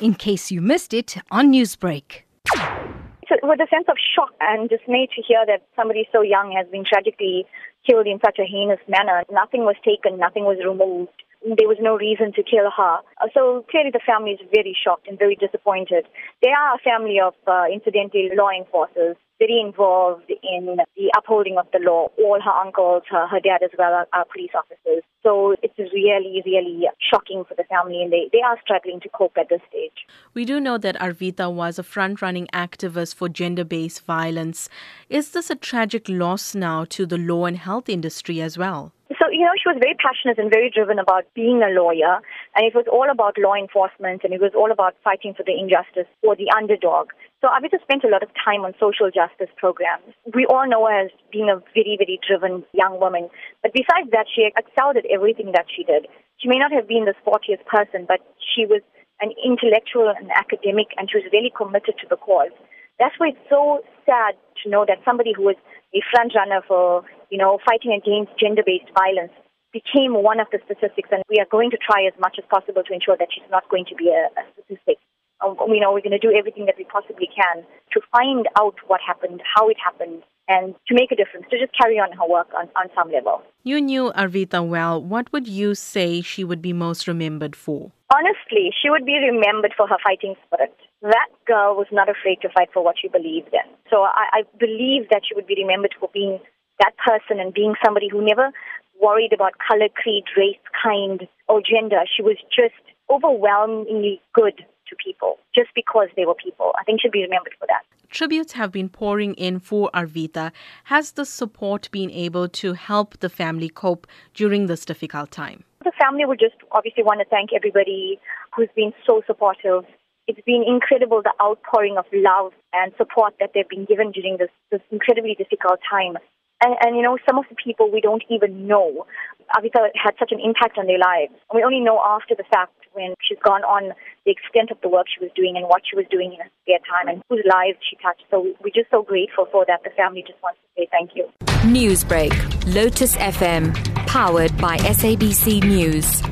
in case you missed it on Newsbreak. So with a sense of shock and dismay to hear that somebody so young has been tragically killed in such a heinous manner. Nothing was taken, nothing was removed. There was no reason to kill her. Uh, so clearly the family is very shocked and very disappointed. They are a family of, uh, incidentally, law enforcers very involved in the upholding of the law. All her uncles, her, her dad as well, are, are police officers. So it's really, really shocking for the family, and they, they are struggling to cope at this stage. We do know that Arvitha was a front running activist for gender based violence. Is this a tragic loss now to the law and health industry as well? You know, she was very passionate and very driven about being a lawyer, and it was all about law enforcement, and it was all about fighting for the injustice for the underdog. So Arvitha spent a lot of time on social justice programs. We all know her as being a very, very driven young woman. But besides that, she excelled at everything that she did. She may not have been the sportiest person, but she was an intellectual and academic, and she was really committed to the cause. That's why it's so sad to know that somebody who was a front runner for, you know, fighting against gender-based violence became one of the statistics, and we are going to try as much as possible to ensure that she's not going to be a, a statistic um, you know, we're going to do everything that we possibly can to find out what happened, how it happened, and to make a difference, to just carry on her work on, on some level. You knew Arvitha well. What would you say she would be most remembered for? Honestly, she would be remembered for her fighting spirit. That girl was not afraid to fight for what she believed in. So I, I believe that she would be remembered for being that person and being somebody who never worried about color, creed, race, kind, or gender. She was just overwhelmingly good to people just because they were people. I think should be remembered for that. Tributes have been pouring in for Arvitha. Has the support been able to help the family cope during this difficult time? The family would just obviously want to thank everybody who's been so supportive. It's been incredible the outpouring of love and support that they've been given during this, this incredibly difficult time. And, and, you know, some of the people we don't even know. Arvitha had such an impact on their lives. We only know after the fact when she's gone on the extent of the work she was doing and what she was doing in her spare time and whose lives she touched. So we're just so grateful for that. The family just wants to say thank you. Newsbreak, Lotus FM, powered by SABC News.